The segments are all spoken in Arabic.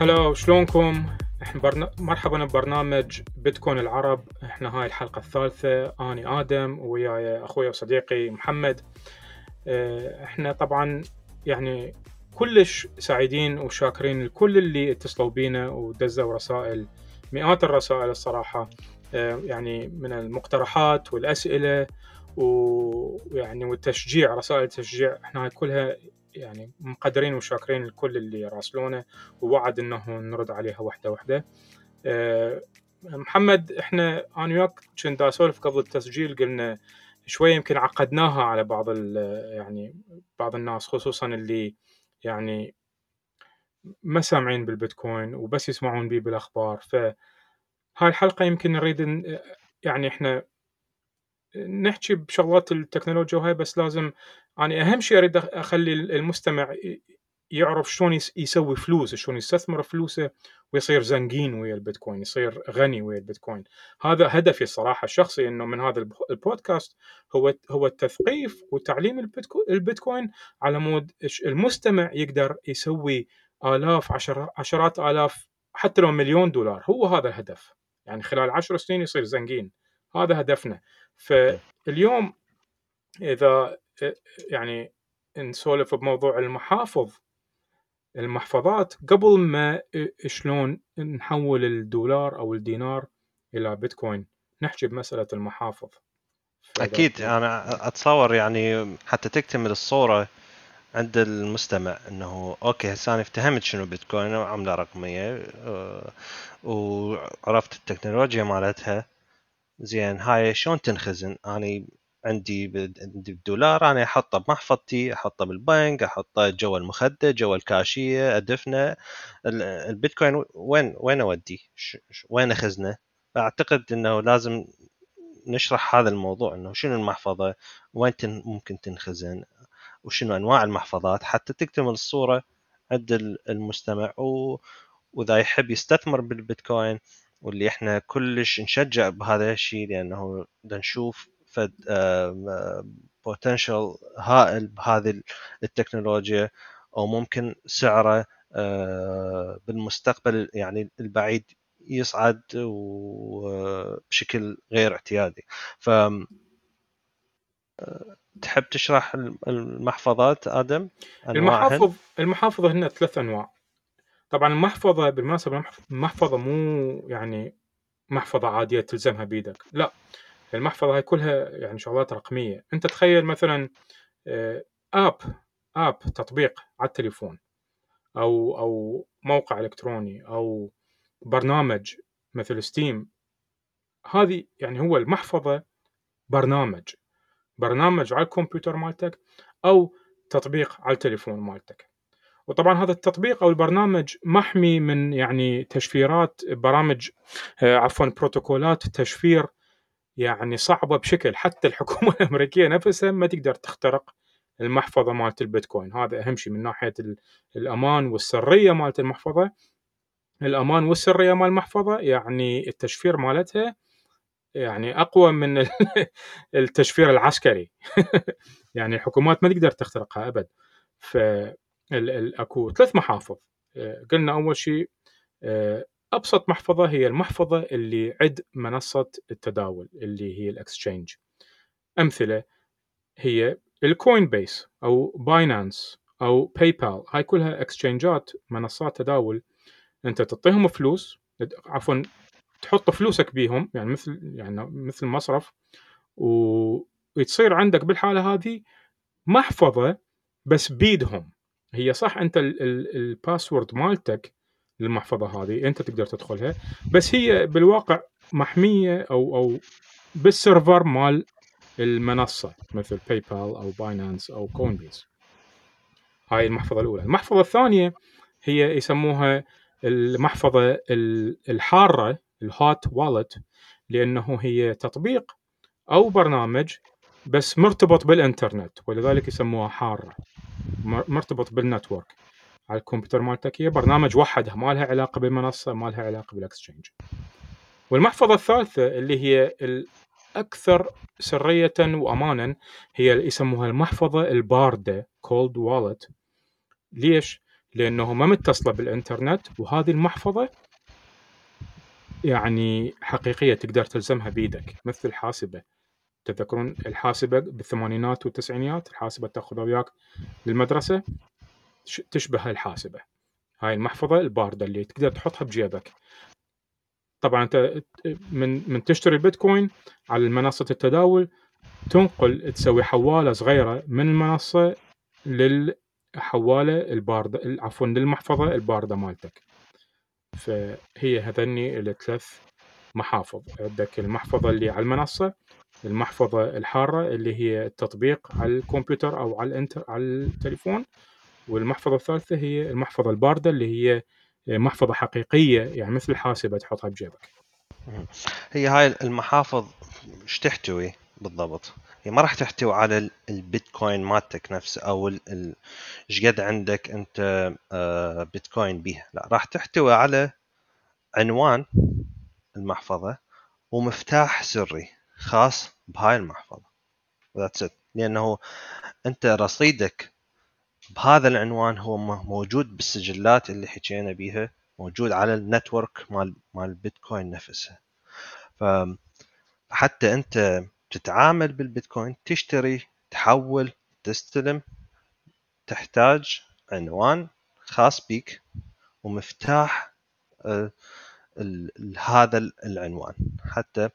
هلا شلونكم؟ إحنا برنا... مرحبا ببرنامج بيتكوين العرب. إحنا هاي الحلقة الثالثة. أني آدم وياي أخوي وصديقي محمد. آه، إحنا طبعا يعني كلش سعيدين وشاكرين لكل اللي اتصلوا بينا ودزوا رسائل مئات الرسائل الصراحة. آه، يعني من المقترحات والأسئلة ويعني والتشجيع رسائل التشجيع إحنا هاي كلها يعني مقدرين وشاكرين لكل اللي راسلونا ووعد إنه نرد عليها واحدة واحدة. أه محمد إحنا أنا وياك كنت اسولف قبل التسجيل قلنا شوية يمكن عقدناها على بعض يعني بعض الناس خصوصا اللي يعني ما سامعين بالبيتكوين وبس يسمعون بيه بالأخبار فهاي الحلقة يمكن نريد يعني إحنا نحكي بشغلات التكنولوجيا وهاي بس لازم أنا أهم شيء أريد أخلي المستمع يعرف شلون يسوي فلوس شلون يستثمر فلوسه ويصير زنقين ويا البيتكوين يصير غني ويا البيتكوين. هذا هدفي الصراحة الشخصي إنه من هذا البودكاست هو هو التثقيف وتعليم البيتكوين على مود المستمع يقدر يسوي آلاف عشر عشرات آلاف حتى لو مليون دولار. هو هذا الهدف. يعني خلال عشر سنين يصير زنقين هذا هدفنا. فاليوم إذا يعني نسولف بموضوع المحافظ المحفظات قبل ما شلون نحول الدولار أو الدينار إلى بيتكوين. نحكي بمسألة المحافظ. أكيد أنا أتصور يعني حتى تكتمل الصورة عند المستمع إنه أوكي هسه أنا افتهمت شنو بيتكوين وعمله رقمية آه، وعرفت التكنولوجيا مالتها. زين هاي شلون تنخزن؟ أني عندي بالدولار أنا أحطه بمحفظتي أحطه بالبنك أحطه جوا المخدة جوا الكاشية أدفنه. البيتكوين وين وين أوديه؟ وين أخزنه؟ أعتقد إنه لازم نشرح هذا الموضوع إنه شنو المحفظة؟ وين ممكن تنخزن؟ وشنو أنواع المحفظات؟ حتى تكتمل الصورة عند المستمع و... وإذا يحب يستثمر بالبيتكوين. واللي إحنا كلش نشجع بهذا الشيء لأنه نشوف فد بوتنشل هائل بهذه التكنولوجيا أو ممكن سعره آه، بالمستقبل يعني البعيد يصعد وبشكل غير اعتيادي. ف تحب تشرح المحفظات آدم؟ المحافظ المحافظه هنا ثلاث أنواع. طبعا المحفظة بالمناسبة المحفظة مو يعني محفظة عادية تلزمها بيدك لا المحفظة هاي كلها يعني شغلات رقمية. أنت تخيل مثلا آب آه، آب تطبيق على التليفون أو أو موقع إلكتروني أو برنامج مثل ستيم. هذه يعني هو المحفظة برنامج. برنامج على الكمبيوتر مالتك أو تطبيق على التليفون مالتك. وطبعا هذا التطبيق أو البرنامج محمي من يعني تشفيرات برامج آه، عفوا بروتوكولات تشفير يعني صعبة بشكل حتى الحكومة الأمريكية نفسها ما تقدر تخترق المحفظة مالت البيتكوين. هذا أهم شيء من ناحية الأمان والسرية مالت المحفظة. الأمان والسرية مال المحفظة يعني التشفير مالتها يعني أقوى من التشفير العسكري. يعني الحكومات ما تقدر تخترقها أبد. ف اكو ثلاث محافظ. آه، قلنا اول شيء آه، ابسط محفظة هي المحفظة اللي عد منصة التداول اللي هي ال exchange. أمثلة هي ال Coinbase أو Binance أو PayPal هاي كلها exchange ات منصات تداول. أنت تعطيهم فلوس عفوا تحط فلوسك بيهم يعني مثل يعني مثل مصرف وتصير عندك بالحالة هذه محفظة بس بيدهم. هي صح أنت ال password مالتك للمحفظة هذه أنت تقدر تدخلها بس هي بالواقع محمية أو أو بال server مال المنصة مثل PayPal أو Binance أو Coinbase هاي المحفظة الأولى. المحفظة الثانية هي يسموها المحفظة الحارة ال hot wallet لأنه هي تطبيق أو برنامج بس مرتبط بالإنترنت ولذلك يسموها حارة. مرتبط بال network. على الكمبيوتر مالتك هي برنامج وحدها ما لها علاقة بالمنصة ما لها علاقة بال exchange والمحفظة الثالثة اللي هي الأكثر سرية وامانا هي اللي يسموها المحفظة الباردة كولد والت ليش؟ لأنه ما متصلة بالإنترنت وهذه المحفظة يعني حقيقية تقدر تلزمها بيدك مثل الحاسبه تذكرون الحاسبة بالثمانينات والتسعينيات؟ الحاسبة تاخذها وياك للمدرسة. تشبه الحاسبة. هاي المحفظة الباردة اللي تقدر تحطها بجيبك. طبعا أنت من من تشتري البيتكوين على منصة التداول تنقل تسوي حوالة صغيرة من المنصة للحوالة الباردة عفوا للمحفظة الباردة مالتك. فهي هذني الثلاث محافظ. عندك المحفظة اللي على المنصة المحفظة الحارة اللي هي التطبيق على الكمبيوتر أو على الانتر على التليفون. والمحفظة الثالثة هي المحفظة الباردة اللي هي محفظة حقيقية يعني مثل الحاسبه تحطها بجيبك. هي هاي المحافظ إيش تحتوي بالضبط؟ هي ما راح تحتوي على البيتكوين مالتك نفسه أو إيش قد عندك أنت آه، بيتكوين بيها. لا راح تحتوي على عنوان المحفظة ومفتاح سري. خاص بهاي المحفظة. ذاتس ات لأنه أنت رصيدك بهذا العنوان هو موجود بالسجلات اللي حكينا بيها موجود على النتورك مال مال البيتكوين نفسها فحتى أنت تتعامل بالبيتكوين تشتري تحول تستلم تحتاج عنوان خاص بيك ومفتاح هذا العنوان. حتى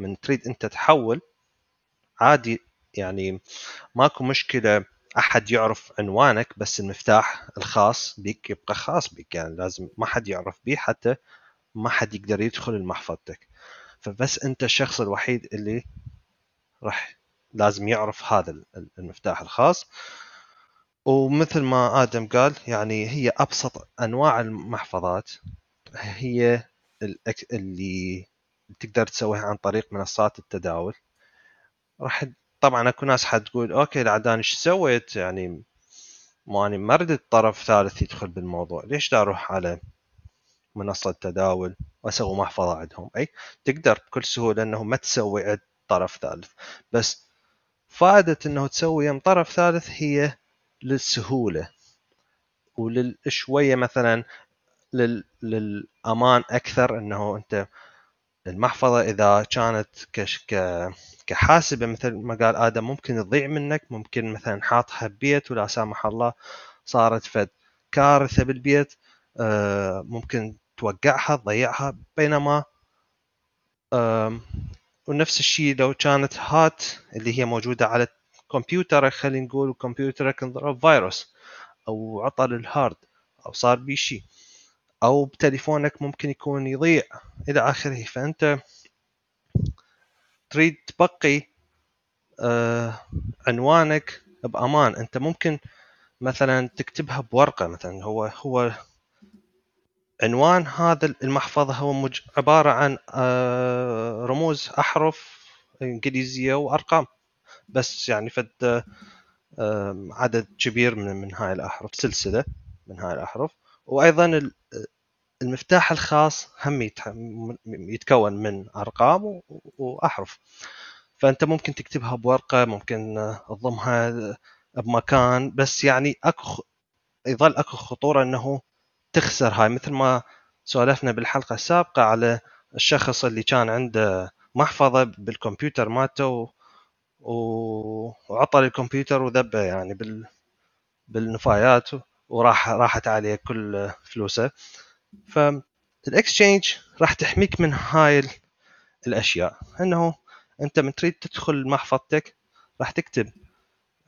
من تريد انت تحول عادي يعني ماكو مشكلة أحد يعرف عنوانك بس المفتاح الخاص بك يبقى خاص بك يعني لازم ما حد يعرف به حتى ما حد يقدر يدخل محفظتك فبس أنت الشخص الوحيد اللي راح لازم يعرف هذا المفتاح الخاص. ومثل ما آدم قال يعني هي أبسط أنواع المحفظات هي اللي تقدر تسويها عن طريق منصات التداول. راح طبعا أكو ناس حتقول okay العدان إيش سويت؟ يعني ما اني ما ردت طرف ثالث يدخل بالموضوع. ليش لا أروح على منصة تداول وأسوي محفظة عندهم؟ أي تقدر بكل سهولة إنه ما تسوي عند طرف ثالث. بس فائدة إنه تسوي يم طرف ثالث هي للسهولة وللشوية مثلا لل... للأمان أكثر إنه أنت المحفظة إذا كانت كش... ك... كحاسبة مثل ما قال آدم ممكن تضيع منك ممكن مثلا حاطها ببيت ولا سامح الله صارت فد. كارثة بالبيت آه، ممكن توقعها تضيعها بينما ونفس الشيء لو كانت هات اللي هي موجودة على كمبيوترك خلينا نقول كمبيوترك انضرب فيروس أو عطل ال hard أو صار بي شيء أو بتليفونك ممكن يكون يضيع. إلى آخره. فأنت تريد تبقي آه عنوانك بأمان. أنت ممكن مثلا تكتبها بورقة مثلا. هو هو عنوان هذا المحفظة هو. عبارة عن آه رموز أحرف إنجليزية وأرقام. بس يعني فد آه عدد كبير من من هاي الأحرف سلسلة من هاي الأحرف. وأيضا المفتاح الخاص هم يتكون من أرقام وأحرف. فأنت ممكن تكتبها بورقة ممكن تضمها بمكان بس يعني أكو يظل أكو خطورة إنه تخسر. هاي مثل ما سولفنا بالحلقة السابقة على الشخص اللي كان عنده محفظة بالكمبيوتر مالته و... وعطل الكمبيوتر وذبه يعني بال... بالنفايات وراح راحت عليه كل فلوسه. فالاكسشينج راح تحميك من هاي الأشياء إنه أنت من تريد تدخل محفظتك راح تكتب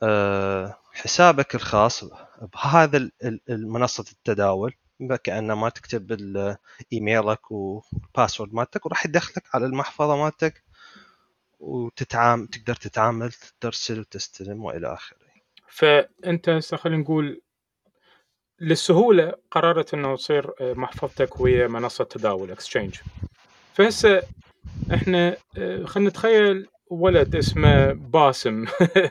آه، حسابك الخاص بهذا المنصة التداول كأنما تكتب ايميلك وال password مالتك وراح يدخلك على المحفظة مالتك وتتعامل تقدر تتعامل ترسل وتستلم وإلى آخره. فأنت هسه خلينا نقول للسهولة قررت إنه تصير آه، محفظتك ويا منصة تداول exchange فهسه إحنا آه، خلينا نتخيل ولد اسمه باسم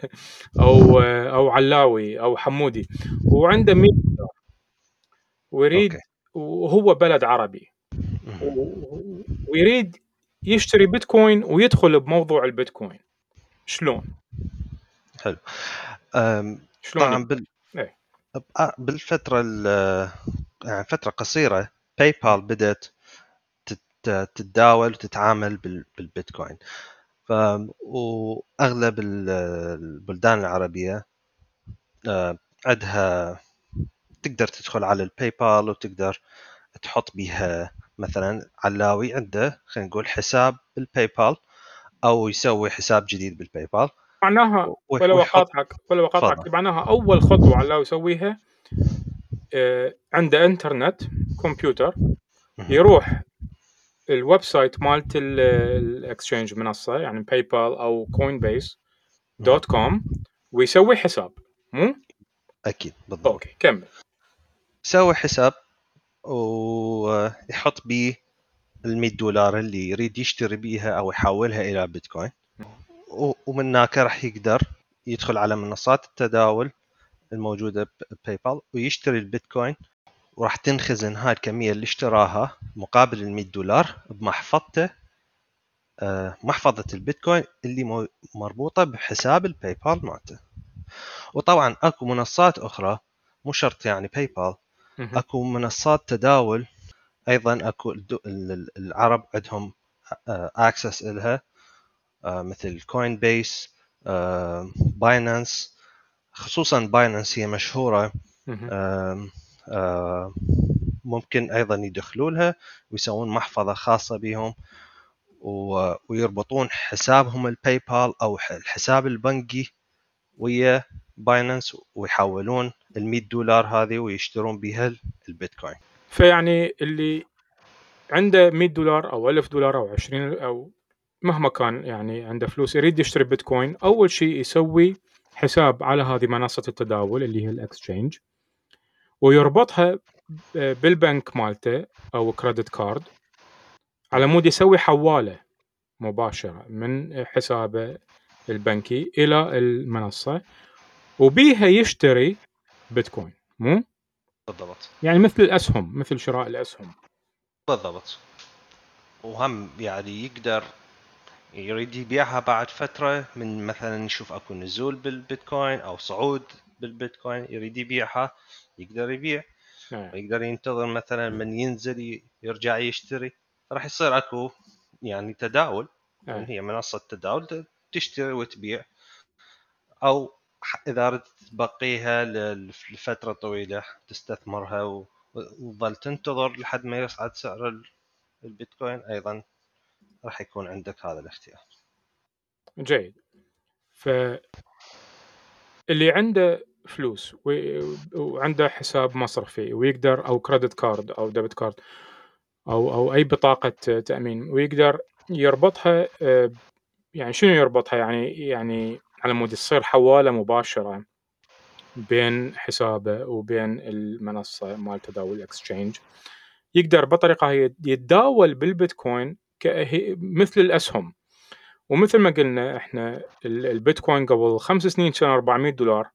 أو آه، أو علاوي أو حمودي وعنده 100 دولار. ويريد وهو بلد عربي. ويريد يشتري بيتكوين ويدخل بموضوع البيتكوين. شلون؟ حلو. شلون طبعا بال... بأ- بالفترة ال- يعني فترة قصيرة باي بال بدأت تت- تتداول وتتعامل بال- بالبيتكوين. ف وأغلب ال- البلدان العربية آه، عندها تقدر تدخل على ال PayPal وتقدر تحط بيها مثلا علاوي عنده خلينا نقول حساب بال PayPal أو يسوي حساب جديد بال PayPal معناها ويحط اقاطعك ولا اقاطعك. معناها أول خطوة علاوي يسويها آه، عنده إنترنت كمبيوتر. يروح ال website مالت ال- ال exchange منصة يعني PayPal أو Coinbase dot com ويسوي حساب. مو؟ أكيد بالضبط. okay كمل. يسوي حساب ويحط بيه ال 100 دولار اللي يريد يشتري بيها أو يحولها إلى بيتكوين. ومن هناك راح يقدر يدخل على منصات التداول الموجودة ب PayPal ويشتري البيتكوين وراح تنخزن هاي الكمية اللي اشتراها مقابل ال 100 دولار بمحفظته آه، محفظة البيتكوين اللي مربوطة بحساب ال PayPal مالته وطبعا أكو منصات أخرى مو شرط يعني PayPal. أكو منصات تداول أيضا أكو العرب عندهم access إلها آه، مثل Coinbase Binance خصوصا Binance هي مشهورة آم، ممكن أيضا يدخلوا لها ويسوون محفظة خاصة بهم ويربطون حسابهم ال PayPal أو الحساب البنكي ويا Binance ويحولون ال 100 دولار هذه ويشترون بها ال- البيتكوين فيعني اللي عنده 100 دولار أو 1000 دولار أو 20 أو مهما كان يعني عنده فلوس يريد يشتري بيتكوين أول شيء يسوي حساب على هذه منصة التداول اللي هي ال exchange ويربطها بالبنك مالته أو credit card على مود يسوي حواله مباشرة من حسابه البنكي إلى المنصة وبيها يشتري بيتكوين مو؟ بالضبط. يعني مثل الاسهم مثل شراء الأسهم. بالضبط. وهم يعني يقدر يريد يبيعها بعد فترة من مثلا يشوف أكو نزول بالبيتكوين أو صعود بالبيتكوين يريد يبيعها يقدر يبيع. نعم. يقدر ينتظر مثلا من ينزل يرجع يشتري. راح يصير أكو يعني تداول. آه. هي منصة تداول تشتري وتبيع. أو إذا أردت تبقيها ل- لفترة طويلة تستثمرها وتظل تنتظر لحد ما يصعد سعر ال- البيتكوين. أيضا راح يكون عندك هذا الاختيار. جيد. ف اللي عنده فلوس وعنده حساب مصرفي ويقدر أو credit card أو debit card أو أو أي بطاقة تأمين ويقدر يربطها آه، يعني شنو يربطها؟ يعني يعني على مود تصير حوالة مباشرة بين حسابه وبين المنصة مال تداول ال exchange يقدر بطريقة هي يتداول بالبيتكوين مثل الأسهم. ومثل ما قلنا إحنا ال- البيتكوين قبل خمس سنين كان 400 دولار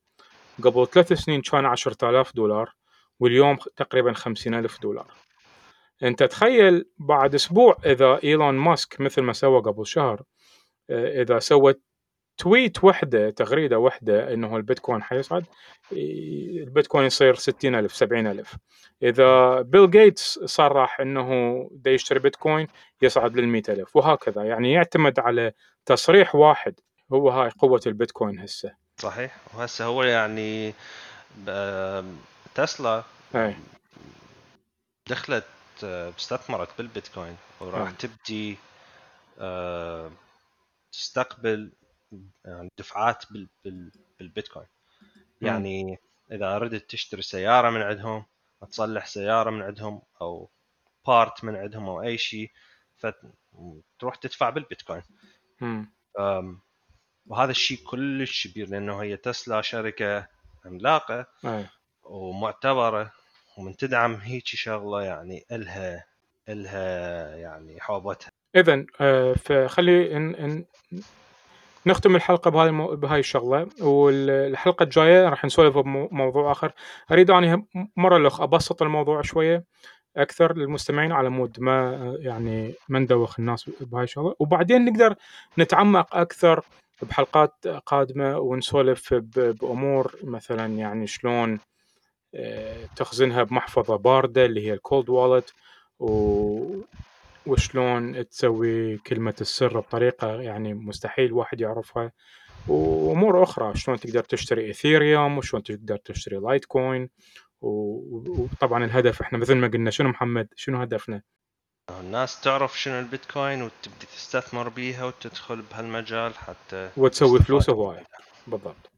قبل ثلاث سنين كان 10000 دولار واليوم تقريبا 50000 دولار. أنت تخيل بعد أسبوع إذا إيلون ماسك مثل ما سوى قبل شهر آه، إذا سوى tweet وحدة تغريدة وحدة إنه البيتكوين حيصعد البيتكوين يصير 60000 70000 إذا بيل جيتس صرح إنه دا يشتري بيتكوين يصعد لل 100000 وهكذا. يعني يعتمد على تصريح واحد هو هاي قوة البيتكوين هسه. صحيح. وهسه هو يعني تسلا إي. دخلت آه، استثمرت بالبيتكوين وراح. تبدي آه، تستقبل دفعات بال- بال- بالبيتكوين. يعني إذا أردت تشتري سيارة من عندهم تصلح سيارة من عندهم أو بارت من عندهم أو أي شيء فتروح تدفع بالبيتكوين. وهذا الشيء كلش كبير لأنه هي تسلا شركة عملاقة ومعتبرة ومن تدعم هيك شغلة يعني إلها إلها يعني حوبتها. اذا آه، فخلي نختم الحلقة بهاي المو... بهاي الشغلة والحلقة الجاية راح نسولف بموضوع آخر أريد أني مرة الأخ أبسط الموضوع شوية أكثر للمستمعين على مود ما يعني ما ندوخ الناس بهاي الشغلة وبعدين نقدر نتعمق أكثر بحلقات قادمة ونسولف. بأمور مثلا يعني شلون آه، تخزنها بمحفظة باردة اللي هي ال cold wallet و... وشلون تسوي كلمة السر بطريقة يعني مستحيل واحد يعرفها. وأمور أخرى شلون تقدر تشتري Ethereum وشلون تقدر تشتري Litecoin وطبعا الهدف إحنا مثل ما قلنا شنو محمد؟ شنو هدفنا؟ الناس تعرف شنو البيتكوين وتبدي تستثمر بيها وتدخل بهالمجال حتى وتسوي فلوس هواي. بالضبط.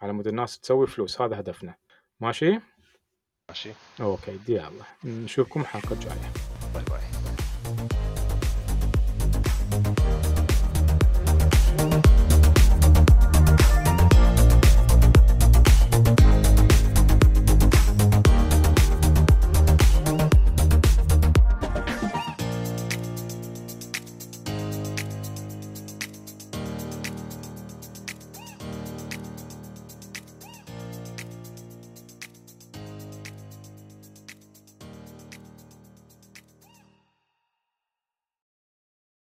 على مود الناس تسوي فلوس هذا هدفنا. ماشي؟ ماشي. okay دي يلا نشوفكم الحلقة الجايه bye bye. Bye.